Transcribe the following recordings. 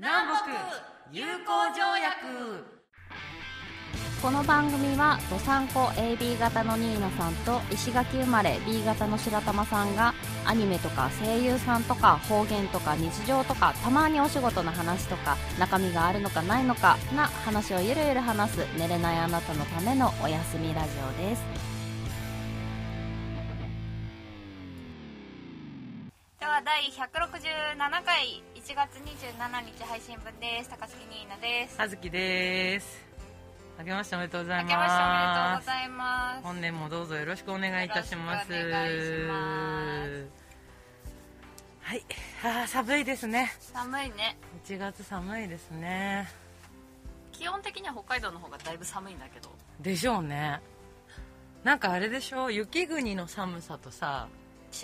南北友好条約。この番組はどさんこ AB 型のニーナさんと石垣生まれ B 型の白玉さんがアニメとか声優さんとか方言とか日常とかたまにお仕事の話とか中身があるのかないのかな話をゆるゆる話す寝れないあなたのためのお休みラジオです。では第167回1月27日配信分です。高槻ニーナです。あずきです。明けましておめでとうござい明けましておめでとうますございます。本年もどうぞよろしくお願いいたします。お願いします。はい。あー寒いですね。寒いね。1月寒いですね。気温的には北海道の方がだいぶ寒いんだけど。でしょうね。なんかあれでしょ雪国の寒さとさ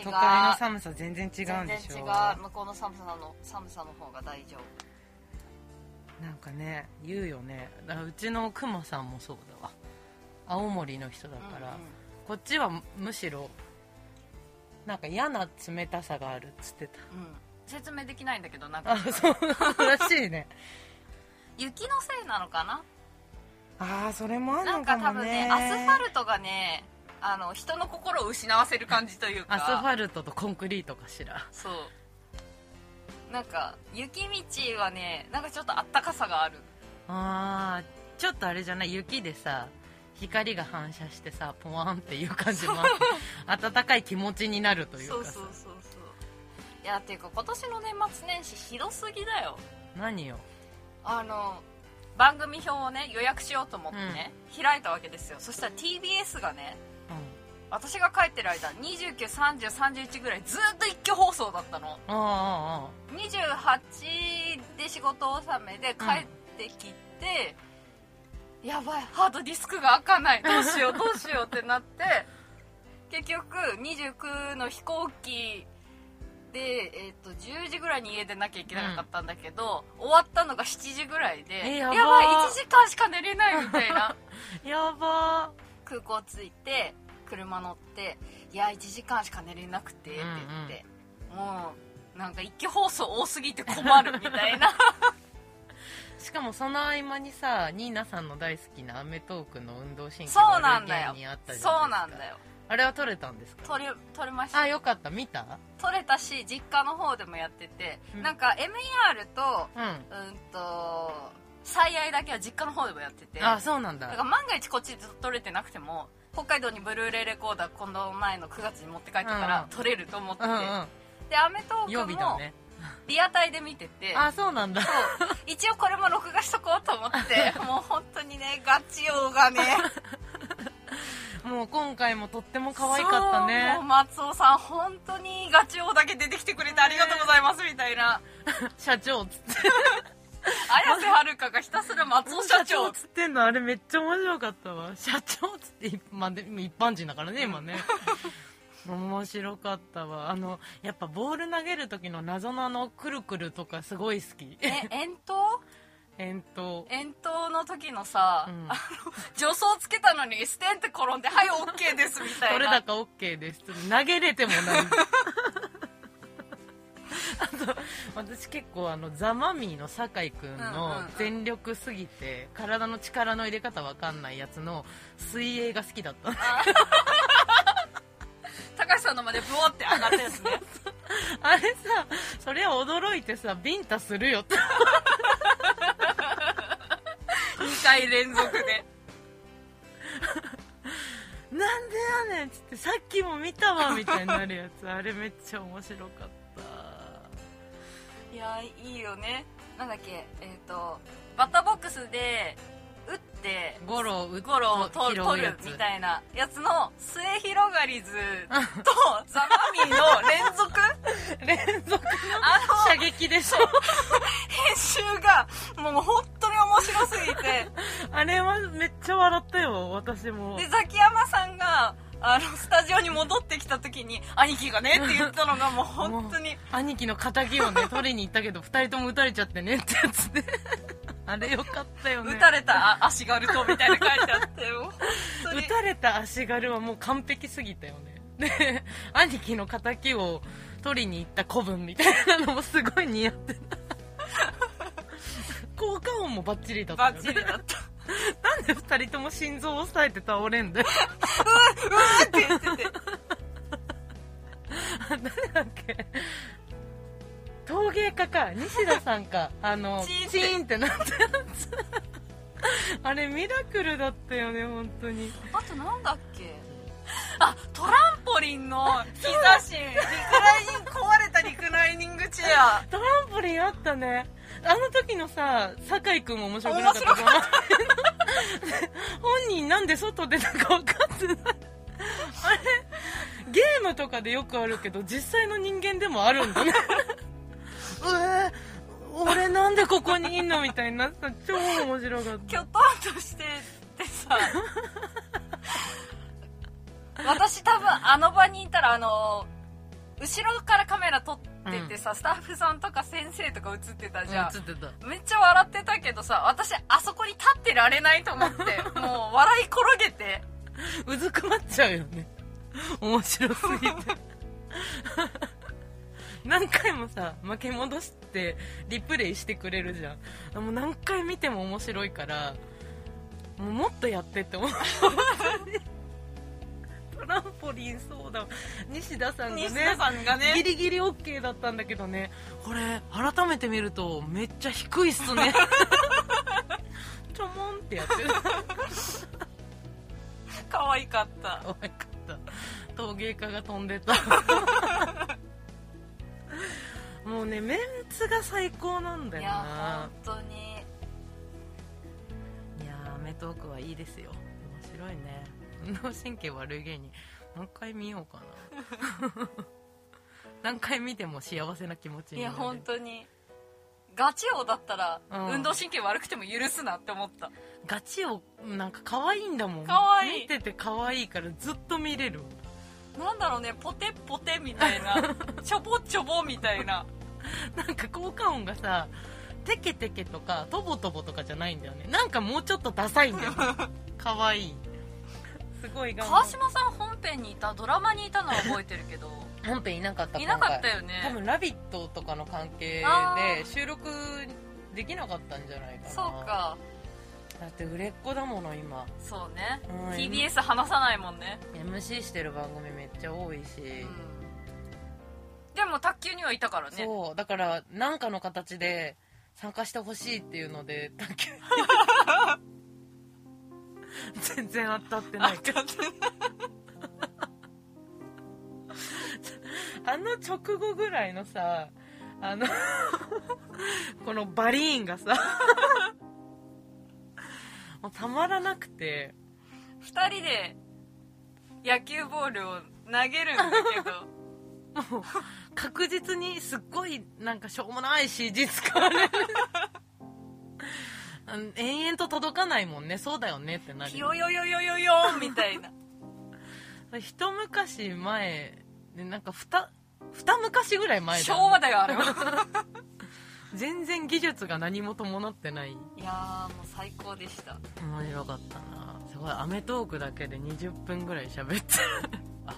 都会の寒さ全然違うんでしょ全然違う。向こうの寒さの寒さの方が大丈夫。なんかね言うよね。だからうちのクマさんもそうだわ。青森の人だから、うんうん。こっちはむしろなんか嫌な冷たさがあるっつってうん。説明できないんだけどなんか。たあそうらしいね。雪のせいなのかな？ああそれもあんなんのかか多分もねねアスファルトがねあの人の心を失わせる感じというか。アスファルトとコンクリートかしら。そう。なんか雪道はねなんかちょっとあったかさがある。あーちょっとあれじゃない？雪でさ光が反射してさポワンっていう感じもあって 暖かい気持ちになるというかさ。そうそうそうそう。いやっていうか今年の年末年始ひどすぎだよ。何よ？あの番組表をね予約しようと思ってね、開いたわけですよ。そしたら TBS がね私が帰ってる間293031ぐらいずっと一挙放送だったの。うんあ28で仕事納めで帰ってきて、やばいハードディスクが開かない。どうしよう どうしようってなって結局29の飛行機で、えっと10時ぐらいに家出なきゃいけなかったんだけど、終わったのが7時ぐらいでえやば。ばい1時間しか寝れないみたいな。あ やば。空港着いて車乗っていや1時間しか寝れなくてって言って、もうなんか一挙放送多すぎて困るみたいな。しかもその合間にさニーナさんの大好きな『アメトーーク』の運動神経そうなんだよ。そうなんだよ。あれは撮れたんですか？撮れ撮れました。あよかった。見た？撮れたし実家の方でもやってて、うん。なんか MER とうん。うんと最愛だけは実家の方でもやってて。あそうなんだ。だから万が一こっちで撮れてなくても北海道にブルーレイレコーダー今度前の9月に持って帰ってからうん。撮れると思ってて、うんうん。で『アメトーク』もリアタイで見てて、あそうなんだ。一応これも録画しとこうと思って。もう本当にねガチ王がね。もう今回もとっても可愛かったね。松尾さん本当にガチ王だけ出てきてくれてありがとうございますみたいな。社長っつって綾瀬はるかがひたすら松尾社長。っつってんのあれめっちゃ面白かったわ。社長っつって、まあ、で一般人だからね今ね。面白かったわ。あのやっぱボール投げる時の謎のあのくるくるとかすごい好き。え遠投？遠投。遠投の時のさ、うん。あの助走つけたのにステンって転んで「はい OK です」みたいな。それだか OK です。投げれてもない。あ と私結構あのザ・マミィの酒井君のうん全力すぎて体の力の入れ方わかんないやつの水泳が好きだった。高橋さんのまでブワって上がったやつね。あれさそれは驚いてさビンタするよって。2回連続で。なんでやねんっつってさっきも見たわみたいになるやつ。あれめっちゃ面白かったいやいいよね。なんだっけ？えっ、とバッターボックスで打ってゴロを打っゴロを取るみたいなやつの末広がり図と ザ・マミィの連続？連続あの射撃でしょ。編集がもう本当に面白すぎて。あれはめっちゃ笑ったよ私も。でザキヤマさんがあのスタジオに戻ってきた時に兄貴がね って言ったのがもう本当に。兄貴の敵をね取りに行ったけど2人とも撃たれちゃってねってやつで あれよかったよね。打たれたあ足軽とみたいな書いてあってもう本当に。撃たれた足軽はもう完璧すぎたよね。で兄貴の敵を取りに行った古文みたいなのもすごい似合ってた。効果音もバッチリだったね。ッチリだったなんで二人とも心臓を押さえて倒れんだよ。って言ってて。誰だっけ？陶芸家か。西田さんか。あのチーンってチーンってなったやつ。あれミラクルだったよね本当に。あとなんだっけ？あトランポリンの膝芯リクライニング壊れたリクライニングチェア。トランポリンあったねあの時のさ酒井君も面白くなかったか 本人なんで外出たか分かってない。あれ？ゲームとかでよくあるけど実際の人間でもあるんだね。うえ俺なんでここにいんのみたいになった。超面白かった。きょとんとしててさ。私多分あの場にいたらあの後ろからカメラ撮っててさ、スタッフさんとか先生とか映ってたじゃん。映ってた。めっちゃ笑ってたけどさ私あそこに立ってられないと思って もう笑い転げて。うずくまっちゃうよね。面白すぎて。何回もさ巻き戻してリプレイしてくれるじゃん。もう何回見ても面白いからもうもっとやってって思う トランポリンそうだ西田さんがね西田さんがね。ギリギリ OK だったんだけどね。これ改めて見るとめっちゃ低いっすね。ちょもんってやってる。可愛かった。可愛かった。陶芸家が飛んでた。もうねメンツが最高なんだいやよな本当に。いやーアメトークはいいですよ。面白いね運動神経悪い芸人もう一回見ようかな何回見ても幸せな気持ちいやになる本当にガチ王だったら、うん運動神経悪くても許すなって思ったガチをなんか可愛いんだもん可愛い見てて可愛いからずっと見れるなんだろうねポテポテみたいなちょぼちょぼみたいななんか効果音がさテケテケとかトボトボとかじゃないんだよねなんかもうちょっとダサいんだよ可愛いすごい川っ島さん本編にいたドラマにいたのは覚えてるけど。本編いなかったいなかったよよね。多分「ラビット!」とかの関係あで収録できなかったんじゃないかな。そうか。だって売れっ子だもの今。そうね。うん。TBS 話さないもんね、MC してる番組めっちゃ多いし、うん、でも卓球にはいたからね。そう。だから何かの形で参加してほしいっていうので卓球 全然当たってない。からあの直後ぐらいのさあのこのバリーンがさもうたまらなくて。2人で野球ボールを投げるんだけど。もう確実にすっごいなんかしょうもない CG 使われる延々と届かないもんね。そうだよねってなるピヨヨヨヨヨヨーンみたいな。一昔前でなんか二二昔ぐらい前だよね。昭和だよあれは。全然技術が何も伴ってない。いやーもう最高でした。面白かったな。すごい『アメトーーク』だけで20分ぐらい喋ってる。あ。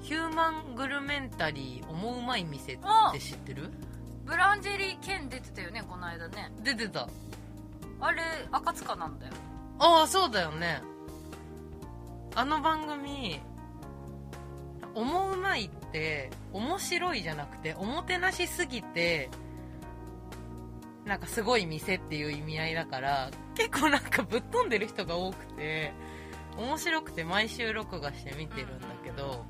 ヒューマングルメンタリー思うまい店って知ってる？ブランジェリー兼出てたよねこの間ね。出てた。あれ赤塚なんだよ。ああそうだよね。あの番組思うまいって面白いじゃなくておもてなしすぎてなんかすごい店っていう意味合いだから結構なんかぶっ飛んでる人が多くて面白くて毎週録画して見てるんだけど、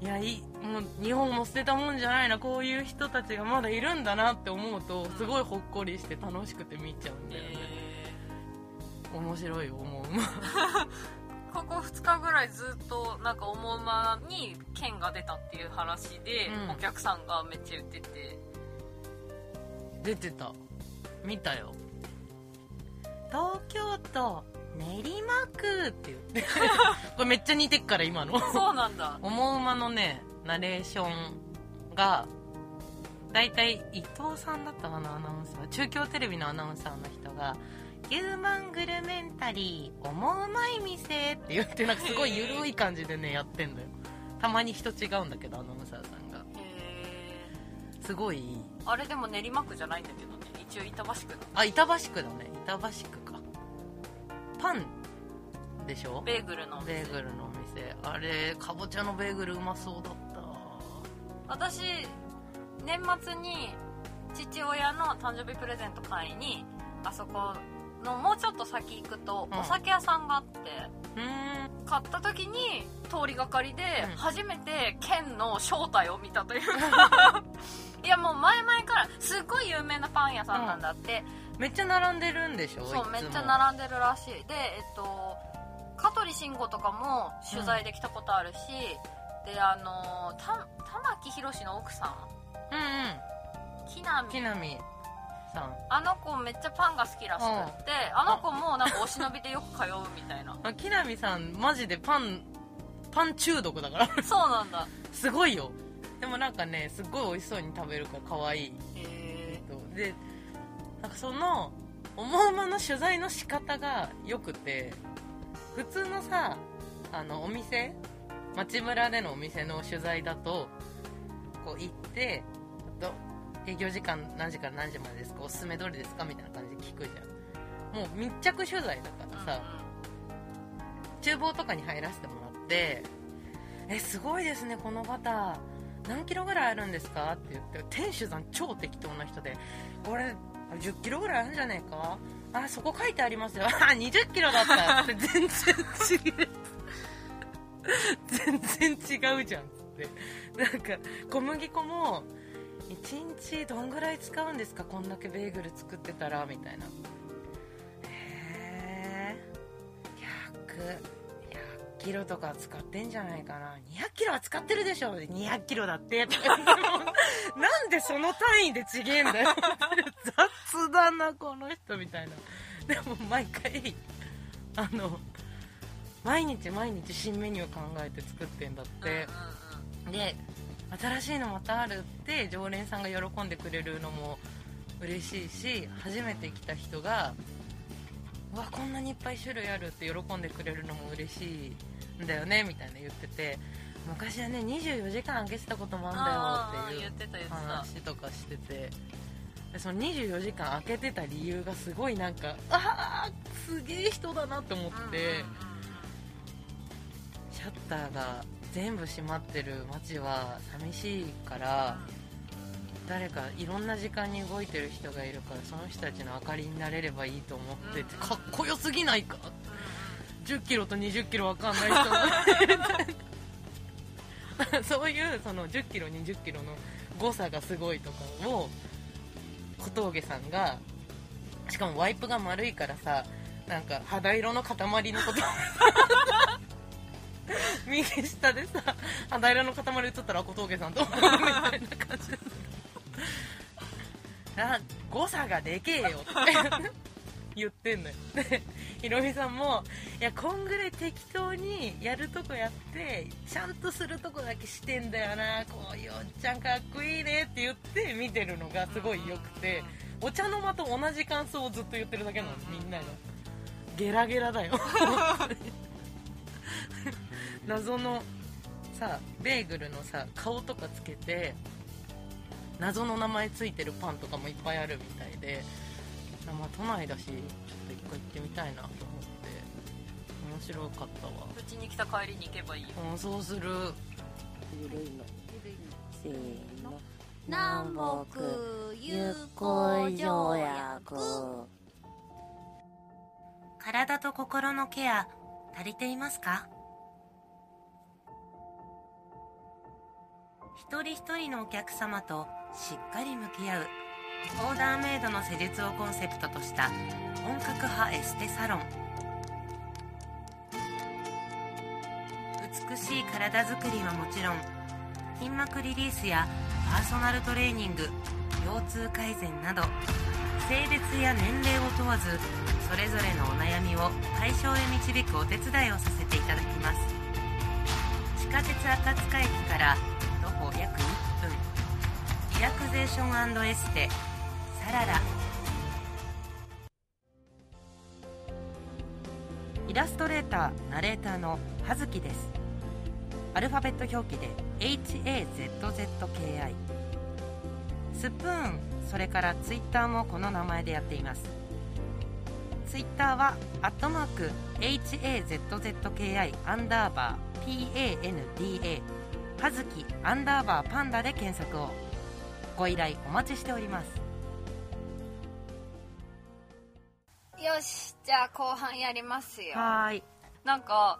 いやいいもう日本も捨てたもんじゃないなこういう人たちがまだいるんだなって思うとすごいほっこりして楽しくて見ちゃうんだよね、面白い思う。ここ2日ぐらいずっとなんか思うまに剣が出たっていう話で、うん。お客さんがめっちゃ言ってて。出てた。見たよ。東京都練馬区って言って。これめっちゃ似てっから今の。そうなんだ。思うまのねナレーションが大体伊藤さんだったかなアナウンサー。中京テレビのアナウンサーの人が「ヒューマングルメンタリー思うまい店」って言ってなんかすごいゆるい感じでねやってんのよ。たまに人違うんだけどアナウンサーさんが。へすごい。あれでも練馬区じゃないんだけどね。伊一応板橋区の。あ板橋区だね。板橋区か。パンでしょ？ベーグルのベーグルのお店。あれかぼちゃのベーグルうまそうだった私年末に父親の誕生日プレゼント買いにあそこのもうちょっと先行くとうん。お酒屋さんがあって、うーん。買った時に通りがかりでうん。初めて県の正体を見たという。か いやもう前々からすっごい有名なパン屋さんなんだって、めっちゃ並んでるんでしょ？そうめっちゃん並んでるらしい。でえっと香取慎吾とかも取材できたことあるし、であのた玉木宏の奥さん。うんうん。木南。木南さん。あの子めっちゃパンが好きらしくって、あの子もなんかお忍びでよく通うみたいな。あ木南さんマジでパンパン中毒だから。そうなんだ。すごいよ。でもなんかねすっごい美味しそうに食べるから可愛い。へ人でなんかその思うまの取材の仕方が良くて普通のさあのお店街村でのお店の取材だとこう行ってど営業時間何時から何時までですかおすすめどれですかみたいな感じで聞くじゃん。もう密着取材だからさ、厨房とかに入らせてもらって「えすごいですねこのバター。何キロぐらいあるんですか?」って言って店主さん超適当な人で「これ1 0キロぐらいあるんじゃねえか？あそこ書いてありますよ。あ2 0キロだった」っ て全然違う全然違うじゃんっつって。なんか小麦粉も1日どんぐらい使うんですか？こんだけベーグル作ってたらみたいな。へえ100 100キロとか使ってんじゃないかな。200キロは使ってるでしょ。200キロだって。なんでその単位でちげえんだよ。雑だなこの人みたいな。でも毎回あの毎日毎日新メニュー考えて作ってんだって、で新しいのまたあるって常連さんが喜んでくれるのも嬉しいし初めて来た人がうわこんなにいっぱい種類あるって喜んでくれるのも嬉しいんだよねみたいな言ってて昔はね24時間開けてたこともあんだよっていう話とかしてて。でその24時間開けてた理由がすごいなんかああすげえ人だなって思って、シャッターが全部閉まってる街は寂しいから誰かいろんな時間に動いてる人がいるからその人たちの明かりになれればいいと思っててかっこよすぎないか？1 0キロと2 0キロ分かんない人。が そういうその1 0キロ2 0キロの誤差がすごいとかを小峠さんがしかもワイプが丸いからさなんか肌色の塊のこと 右下でさ肌色の塊映ったら小峠さんと思うみたいな感じな 誤差がでけえよって。言ってんのよ。でひろみさんもいやこんぐらい適当にやるとこやってちゃんとするとこだけしてんだよな。こういうおっちゃんかっこいいねって言って見てるのがすごい良くてお茶の間と同じ感想をずっと言ってるだけなのみんなが。ゲラゲラだよ。謎のさベーグルのさ顔とかつけて謎の名前ついてるパンとかもいっぱいあるみたいでまあ都内だしちょっと一回行ってみたいなと思って面白かったわ。うちに来た帰りに行けばいいよ。うんそうする。ゆるいの。せーの。南北友好条約。体と心のケア足りていますか？一人一人のお客様としっかり向き合う。オーダーメイドの施術をコンセプトとした本格派エステサロン。美しい体づくりはもちろん筋膜リリースやパーソナルトレーニング腰痛改善など性別や年齢を問わずそれぞれのお悩みを解消へ導くお手伝いをさせていただきます。地下鉄赤塚駅から歩約1分。リラクゼーションエステサララ。イラストレーターナレーターの葉月です。アルファベット表記で HAZZKI スプーンそれからツイッターもこの名前でやっています。ツイッターはアットマーク HAZZKI アンダーバー PANDA はずきアンダーバーパンダで検索を。ご依頼お待ちしております。よしじゃあ後半やりますよ。はーい。なんか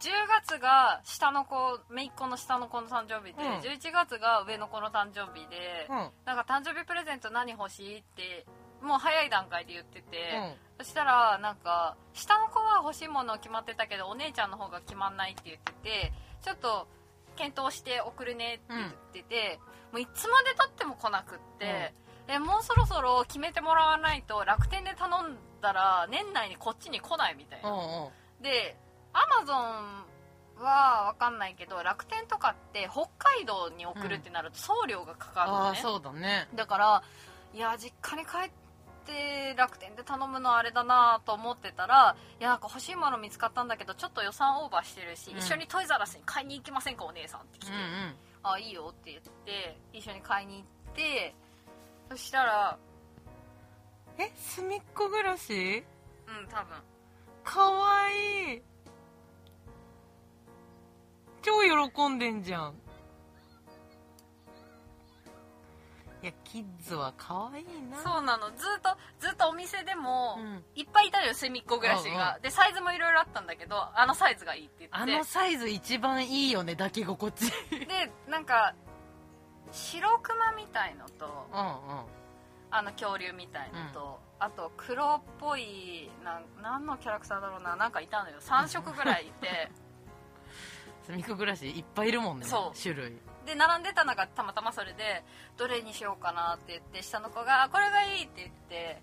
10月が下の子姪っ子の下の子の誕生日で、うん。11月が上の子の誕生日で、うん。なんか誕生日プレゼント何欲しいってもう早い段階で言ってて、うん。そしたらなんか下の子は欲しいもの決まってたけどお姉ちゃんの方が決まんないって言っててちょっと検討して送るねって言ってて、もういつまでたっても来なくって、えもうそろそろ決めてもらわないと楽天で頼んだら年内にこっちに来ないみたいな、うんうん。でアマゾンは分かんないけど楽天とかって北海道に送るってなると送料がかかるのね、だね。だからいや実家に帰って楽天で頼むのあれだなと思ってたらいやなんか欲しいもの見つかったんだけどちょっと予算オーバーしてるし、うん。一緒にトイザラスに買いに行きませんかお姉さんって来て、うんうん。あいいよって言って一緒に買いに行ってそしたらえすみっこ暮らし？うん多分。かわいい。超喜んでんじゃんいやキッズはかわいいな。そうなの。ずっとずっとお店でも、うん。いっぱいいたのよ隅っこ暮らしが、でサイズもいろいろあったんだけどあのサイズがいいって言って。あのサイズ一番いいよね抱き心地でなんか白クマみたいのとうんうん。あの恐竜みたいのと、あと黒っぽいなん何のキャラクターだろうななんかいたのよ。3色ぐらいいて。すみっこ暮らしいっぱいいるもんね種類で並んでたのがたまたまそれでどれにしようかなって言って下の子があ「これがいい」って言って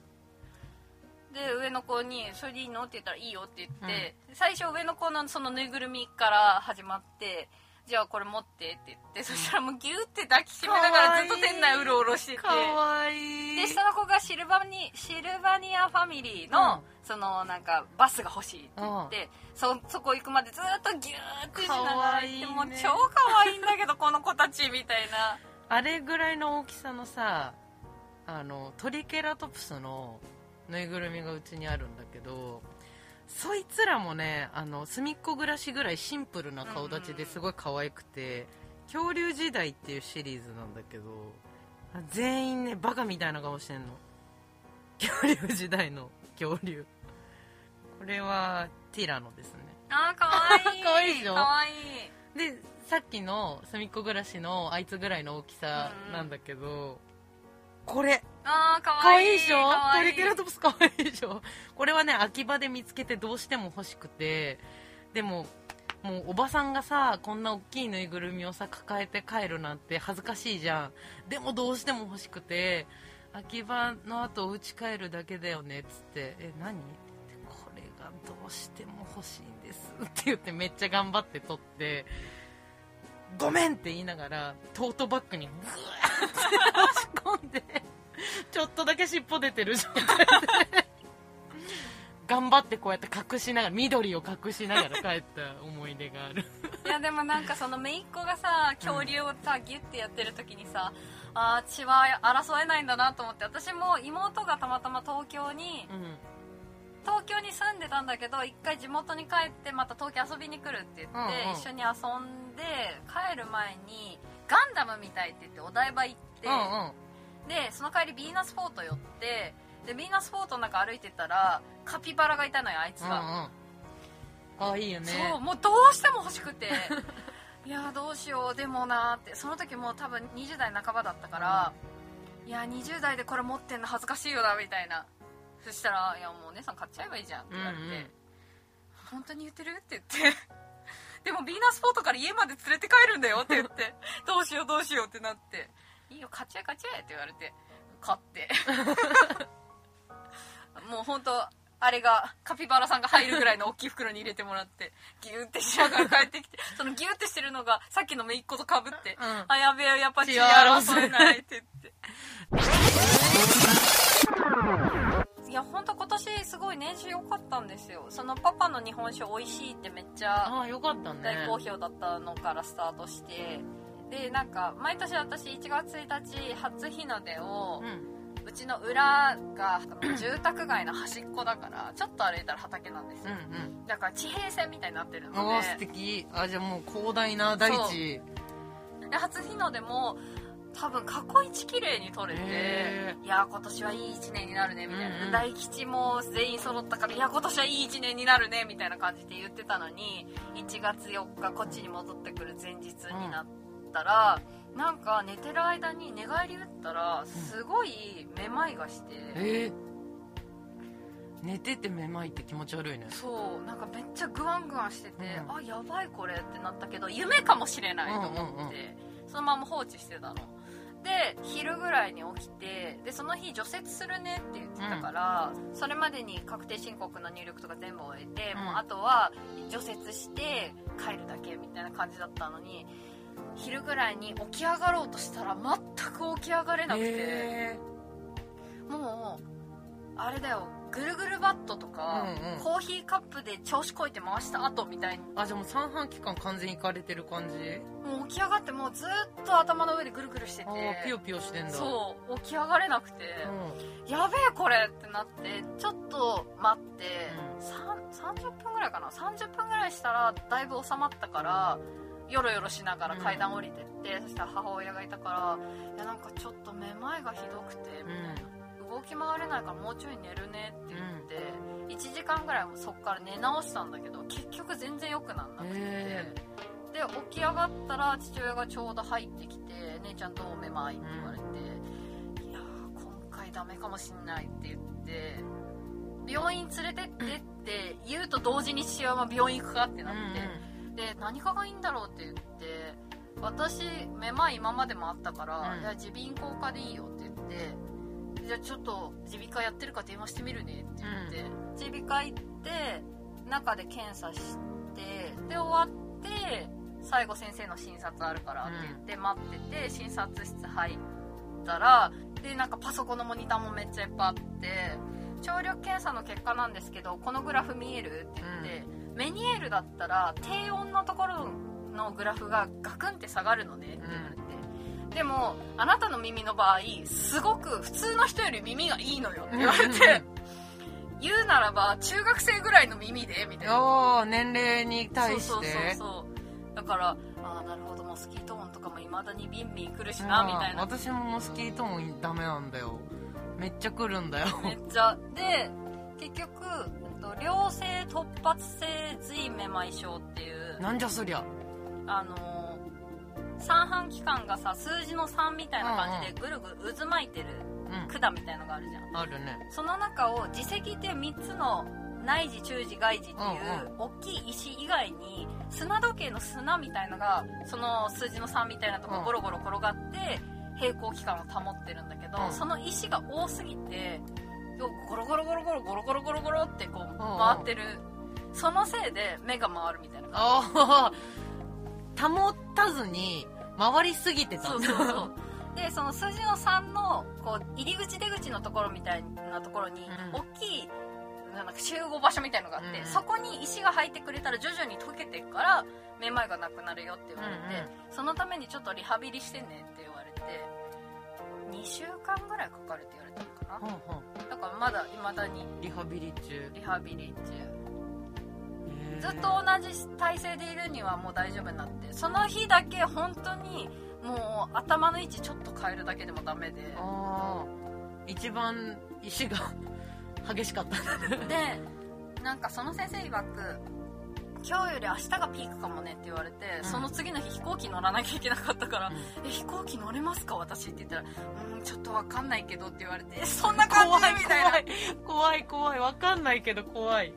で上の子に「それでいいの?」って言ったら「いいよ」って言って、最初上の子のそのぬいぐるみから始まって「じゃあこれ持って」って言って、そしたらもうギュって抱きしめながらずっと店内うろうろしてて。かわいい。で下の子がシルバニシルバニアファミリーの、うん。そのなんかバスが欲しいって言って、そそこ行くまでずっとギューってしながら行ってかわいいね。もう超可愛いんだけどこの子たちみたいな。あれぐらいの大きさのさあのトリケラトプスのぬいぐるみがうちにあるんだけどそいつらもねあの隅っこ暮らしぐらいシンプルな顔立ちですごい可愛くて、恐竜時代っていうシリーズなんだけど全員ねバカみたいな顔してんの。恐竜時代の恐竜。これはティラノですね。あーかわい。いかわいいでしょ？かわいい。でさっきの隅っこ暮らしのあいつぐらいの大きさなんだけど、これ。あーかかわわいいでしょ？トリケラトプスかわいいでしょ？これはね秋葉で見つけてどうしても欲しくて。でももうおばさんがさこんな大きいぬいぐるみをさ抱えて帰るなんて恥ずかしいじゃん。でもどうしても欲しくて秋葉の後お家帰るだけだよねっつって。え何？って言ってこれがどうしても欲しいんです。って言ってめっちゃ頑張って取ってごめんって言いながらトートバッグにグワーって押し込んでちょっとだけ尻尾出てる状態で頑張ってこうやって隠しながら緑を隠しながら帰った思い出がある。いやでもなんかその姪っ子がさ恐竜をさギュッてやってる時にさあー血は争えないんだなと思って私も妹がたまたま東京にうん。東京に住んでたんだけど一回地元に帰ってまた東京遊びに来るって言って、うんうん。一緒に遊んで帰る前にガンダムみたいって言ってお台場行って、うんうん。でその帰りヴィーナスフォート寄ってでヴィーナスフォートの中歩いてたらカピバラがいたのよあいつが、うんうん。かわいいよね。そうもうどうしても欲しくて。いやどうしようでもなーって。その時もう多分20代半ばだったから、いや20代でこれ持ってんの恥ずかしいよなみたいな。そしたら「いやもうお姉さん買っちゃえばいいじゃん」って言われて「うんうん。本当に言ってる?」って言って「でもヴィーナスフォートから家まで連れて帰るんだよ」って言って「どうしようどうしよう」ってなって「いいよ買っちゃえ買っちゃえ」って言われて。買って。もう本当あれがカピバラさんが入るぐらいの大きい袋に入れてもらって。ギューってしながら帰ってきて。そのギューってしてるのがさっきの姪っ子とかぶって、うん。あやべえやっぱ血争えないって言っていや本当今年すごい年収良かったんですよ。そのパパの日本酒美味しいってめっちゃああよかったね。大好評だったのからスタートして。でなんか毎年私1月1日初日の出を、うん。うちの裏が住宅街の端っこだからちょっと歩いたら畑なんですうんよ、だから地平線みたいになってるうんのおー素敵。あじゃあもう広大な大地。でで初日の出も多分過去一綺麗に撮れてへいや今年はいい1年になるねみたいな、うんうん。大吉も全員揃ったからいや今年はいい1年になるねみたいな感じで言ってたのに1月4日こっちに戻ってくる前日になったら、なんか寝てる間に寝返り打ったらすごいめまいがして、えー、寝ててめまいって気持ち悪いね。そうなんかめっちゃグワングワンしてて、うん。あやばいこれってなったけど夢かもしれないと思って、うんうんうん。そのまま放置してたので昼ぐらいに起きてでその日除雪するねって言ってたから、それまでに確定申告の入力とか全部終えて、うん。もうあとは除雪して帰るだけみたいな感じだったのに昼ぐらいに起き上がろうとしたら全く起き上がれなくて、えもうあれだよぐるぐるバットとか、うんうん。コーヒーカップで調子こいて回した後みたいにー、あじゃあもう三半期間完全にいかれてる感じ？もう起き上がってもうずっと頭の上でぐるぐるしてて。あーピヨピヨしてんだ。そう起き上がれなくて、うん。やべえこれってなってちょっと待って、さん30分ぐらいかな？30分ぐらいしたらだいぶ収まったからよろよろしながら階段降りてって、そしたら母親がいたから「いやなんかちょっとめまいがひどくて」みたいな、動き回れないからもうちょい寝るね」って言って、1時間ぐらいもそっから寝直したんだけど結局全然良くなんなくて、へで起き上がったら父親がちょうど入ってきて「姉ちゃんどうめまい?」って言われて「いやー今回ダメかもしんない」って言って病院連れてってって言うと同時に父親も病院行くかってなって、で何かがいいんだろうって言って私めまい今までもあったから、うん。いや耳鼻咽喉科でいいよって言ってじゃあちょっと耳鼻科やってるか電話してみるねって言って、耳鼻科行って中で検査してで終わって最後先生の診察あるからって言って待ってて診察室入ったらでなんかパソコンのモニターもめっちゃいっぱいあって聴力検査の結果なんですけどこのグラフ見えるって言って、メニエールだったら低音のところのグラフがガクンって下がるのねって言われて、でもあなたの耳の場合すごく普通の人より耳がいいのよって言われて、言うならば中学生ぐらいの耳でみたいな。年齢に対して。そうそうそうそう。だからああなるほどモスキート音とかもいまだにビンビン来るしなみたいな。私もモスキートもダメなんだよ。めっちゃ来るんだよ。めっちゃ。で結局えっと良性突発性髄めまい症っていう。なんじゃそりゃ。あのー三半規管がさ数字の3みたいな感じでぐるぐる渦巻いてるうん。管みたいのがあるじゃん。あるね。その中を耳石って3つの内耳中耳外耳っていううん大きい石以外に砂時計の砂みたいのがその数字の3みたいなとこゴロゴロ転がって平行期間を保ってるんだけど、うん。その石が多すぎてゴロゴロゴロゴロゴロゴロゴロゴロってこううん回ってる。そのせいで目が回るみたいな感ああ保たずに回りすぎてじた。そうそうそう。でその数字の3のこう入り口出口のところみたいなところにうん。大きいなんか集合場所みたいのがあって、うんそこに石が入ってくれたら徐々に溶けていくからめまいがなくなるよって言われて、うんそのためにちょっとリハビリしてねって言われて2週間ぐらいかかるって言われたのかほんほんなだからまだ未だに。リハビリ中。リハビリ中ずっと同じ体勢でいるにはもう大丈夫になって。その日だけ本当にもう頭の位置ちょっと変えるだけでもダメで。一番石が激しかった。でなんかその先生曰く今日より明日がピークかもねって言われて、うん。その次の日飛行機乗らなきゃいけなかったからうん「え飛行機乗れますか私」って言ったら「うんちょっとわかんないけど」って言われてえ「そんな感じ?」みたいな。怖い怖い怖いわかんないけど怖い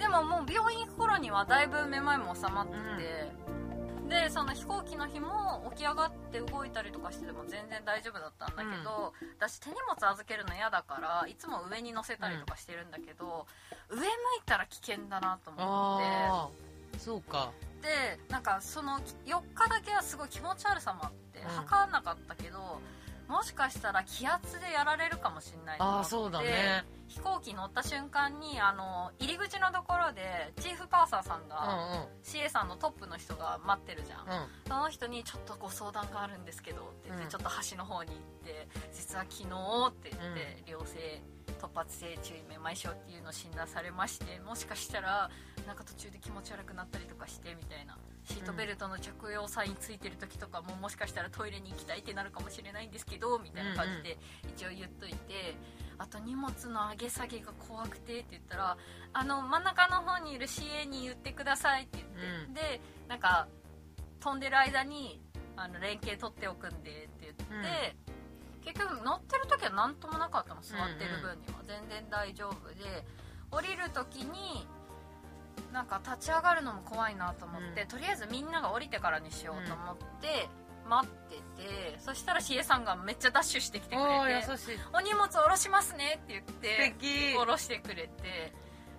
でももう病院行く頃にはだいぶめまいも収まってて、でその飛行機の日も起き上がって動いたりとかしてても全然大丈夫だったんだけど、私手荷物預けるの嫌だからいつも上に乗せたりとかしてるんだけど、上向いたら危険だなと思って。そうか。でなんかその4日だけはすごい気持ち悪さもあって、うん。測らなかったけどもしかしたら気圧でやられるかもしれないああそうだね。飛行機乗った瞬間にあの入り口のところでチーフパーサーさんうんが、CA さんのトップの人が待ってるじゃん、うん。うんその人に「ちょっとご相談があるんですけど」って言って、うん。ちょっと端の方に行って「実は昨日」って言って、良性突発性注意めまい症っていうのを診断されましてもしかしたらなんか途中で気持ち悪くなったりとかしてみたいなシートベルトの着用サインついてる時とかももしかしたらトイレに行きたいってなるかもしれないんですけどみたいな感じで一応言っといて、あと荷物の上げ下げが怖くてって言ったらあの真ん中の方にいる CA に言ってくださいって言って、うん。でなんか飛んでる間にあの連携取っておくんでって言って、結局乗ってる時は何ともなかったの座ってる分には、全然大丈夫で降りる時になんか立ち上がるのも怖いなと思って、うん。とりあえずみんなが降りてからにしようと思って、待っててそしたら CA さんがめっちゃダッシュしてきてくれて優しい「お荷物下ろしますね」って言って下ろしてくれて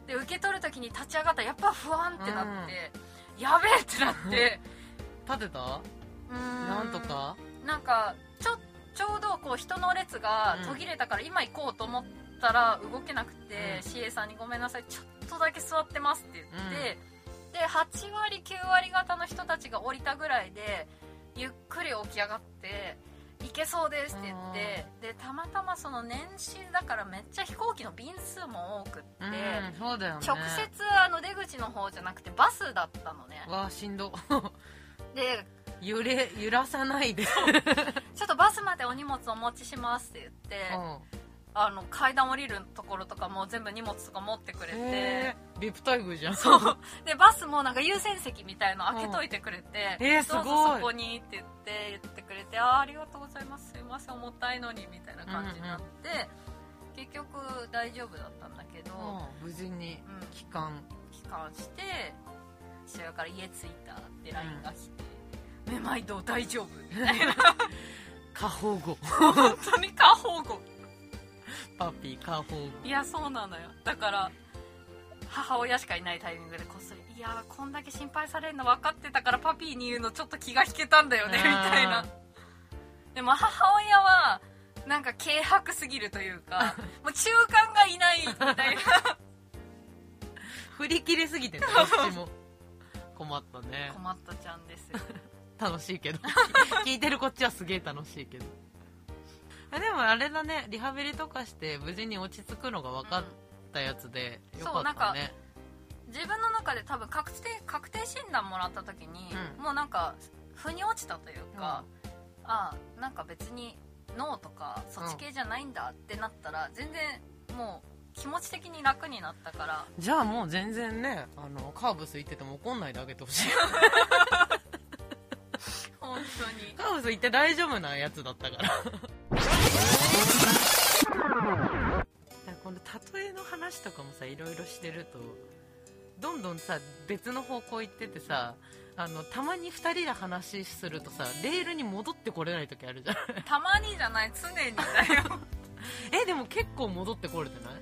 で受け取る時に立ち上がったらやっぱ不安ってなって、やべえってなって。立てた？ん。なんとか？なんかちょちょうどこう人の列が途切れたから今行こうと思ったら動けなくて、うん。CA さんに「ごめんなさいちょっとだけ座ってます」って言って、で8割9割方の人たちが降りたぐらいでゆっくり起き上がって「行けそうです」って言ってでたまたまその年始だからめっちゃ飛行機の便数も多くって、うんそうだよね。直接あの出口の方じゃなくてバスだったのね。わあしんど。で揺れ揺らさないで。ちょっとバスまでお荷物お持ちしますって言って、うんあの階段降りるところとかも全部荷物とか持ってくれて、へー。ビップ待遇じゃん。そう。でバスもなんか優先席みたいの開けといてくれて、うんえーすごい。どうぞそこにって言って言ってくれてあーありがとうございます。すいません重たいのにみたいな感じになって、結局大丈夫だったんだけど、うん無事にうん。帰還。帰還して父親から家着いたって LINE が来て「めまいどう大丈夫?」みたいな。過保護。本当に過保護 パピー過保護いやそうなのよ。だから母親しかいないタイミングでこっそり「いやーこんだけ心配されるの分かってたからパピーに言うのちょっと気が引けたんだよね」みたいな。でも母親はなんか軽薄すぎるというか もう中間がいないみたいな。振り切れすぎてねどっちも。困ったね。困ったちゃんですよ。楽しいけど。聞いてるこっちはすげえ楽しいけど。あでもあれだね。リハビリとかして無事に落ち着くのが分かったやつで、よかったね。自分の中で多分確定確定診断もらった時に、うん。もうなんか腑に落ちたというか、ああなんか別に脳とかそっち系じゃないんだってなったら、全然もう気持ち的に楽になったから。じゃあもう全然ねあのカーブス行ってても怒んないであげてほしい 本当に。カーブス行って大丈夫なやつだったから。この例えの話とかもさいろいろしてるとどんどんさ別の方向行っててさあのたまに2人で話するとさレールに戻ってこれない時あるじゃんたまにじゃない常にだよ。えでも結構戻ってこれてない？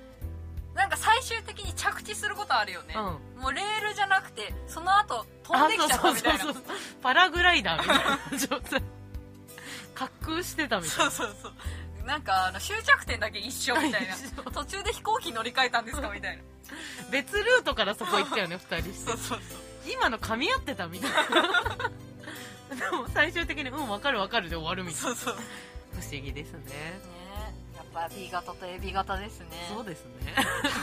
なんか最終的に着地ことあるよね、うん。もうレールじゃなくてその後飛んできちゃったみたいな。あそうそうそうそう。パラグライダーみたいな状態。滑空してたみたいな。そうそうそう。なんかあの終着点だけ一緒みたいな。途中で飛行機乗り換えたんですかみたいな。別ルートからそこ行ったよね2人して。そうそう今の噛み合ってたみたいな。でも最終的に「うん分かる分かる」で終わるみたいな。そうそう。ね不思議ですね。やっぱ B 型と AB 型ですね。そうですね。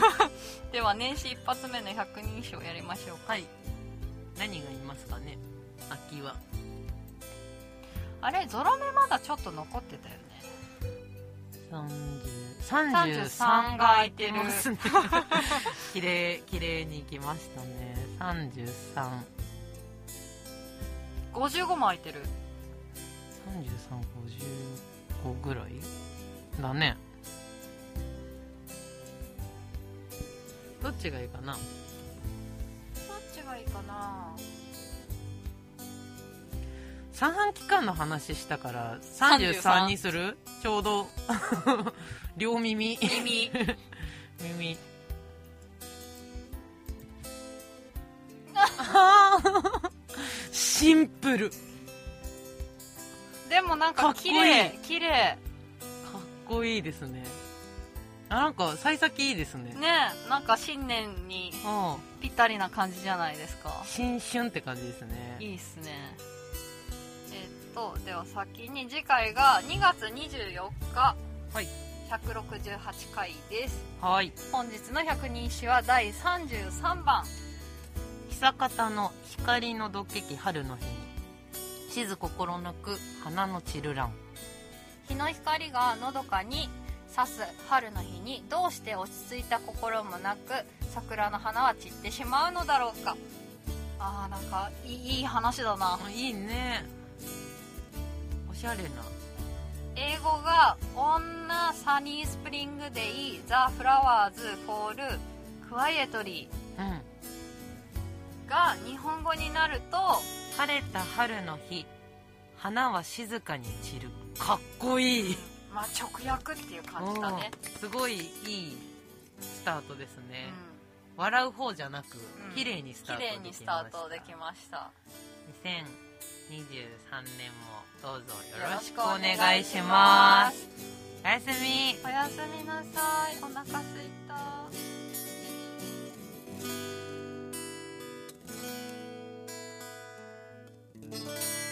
では年始一発目の百人称やりましょうか。はい。何がいますかね？秋は。あれ？ゾロ目まだちょっと残ってたよね。30 33が空いてる。ますね綺麗綺麗にいきましたね。33 55も空いてる。3355ぐらい？だね。どっちがいいかな？どっちがいいかな？三半期間の話したから33 33にする？ちょうど 両耳。耳。耳。あ ーシンプル。でもなんか綺麗綺麗こいいですね。あなんか幸先いいですね。ねえなんか新年にうん。ぴったりな感じじゃないですか。新春って感じですね。いいっすね。えっとでは先に次回が2月24日。はい。168回です。はい。本日の百人一首は第33番。久方の光のどけき春の日に。静心抜く花の散るらん日の光がのどかに差す春の日にどうして落ち着いた心もなく桜の花は散ってしまうのだろうか。あーなんかいい話だな。あいいね。おしゃれな。英語が「On a sunny spring day the flowers fall quietly うん。ー」が日本語になると晴れた春の日。花は静かに散るかっこいい。まあ直訳っていう感じだね。すごいいいスタートですね、うん、笑う方じゃなく、綺麗にスタートできました。綺麗にスタートできました。2023年もどうぞよろしくお願いします。おやすみ。おやすみなさい。お腹すいた。うん。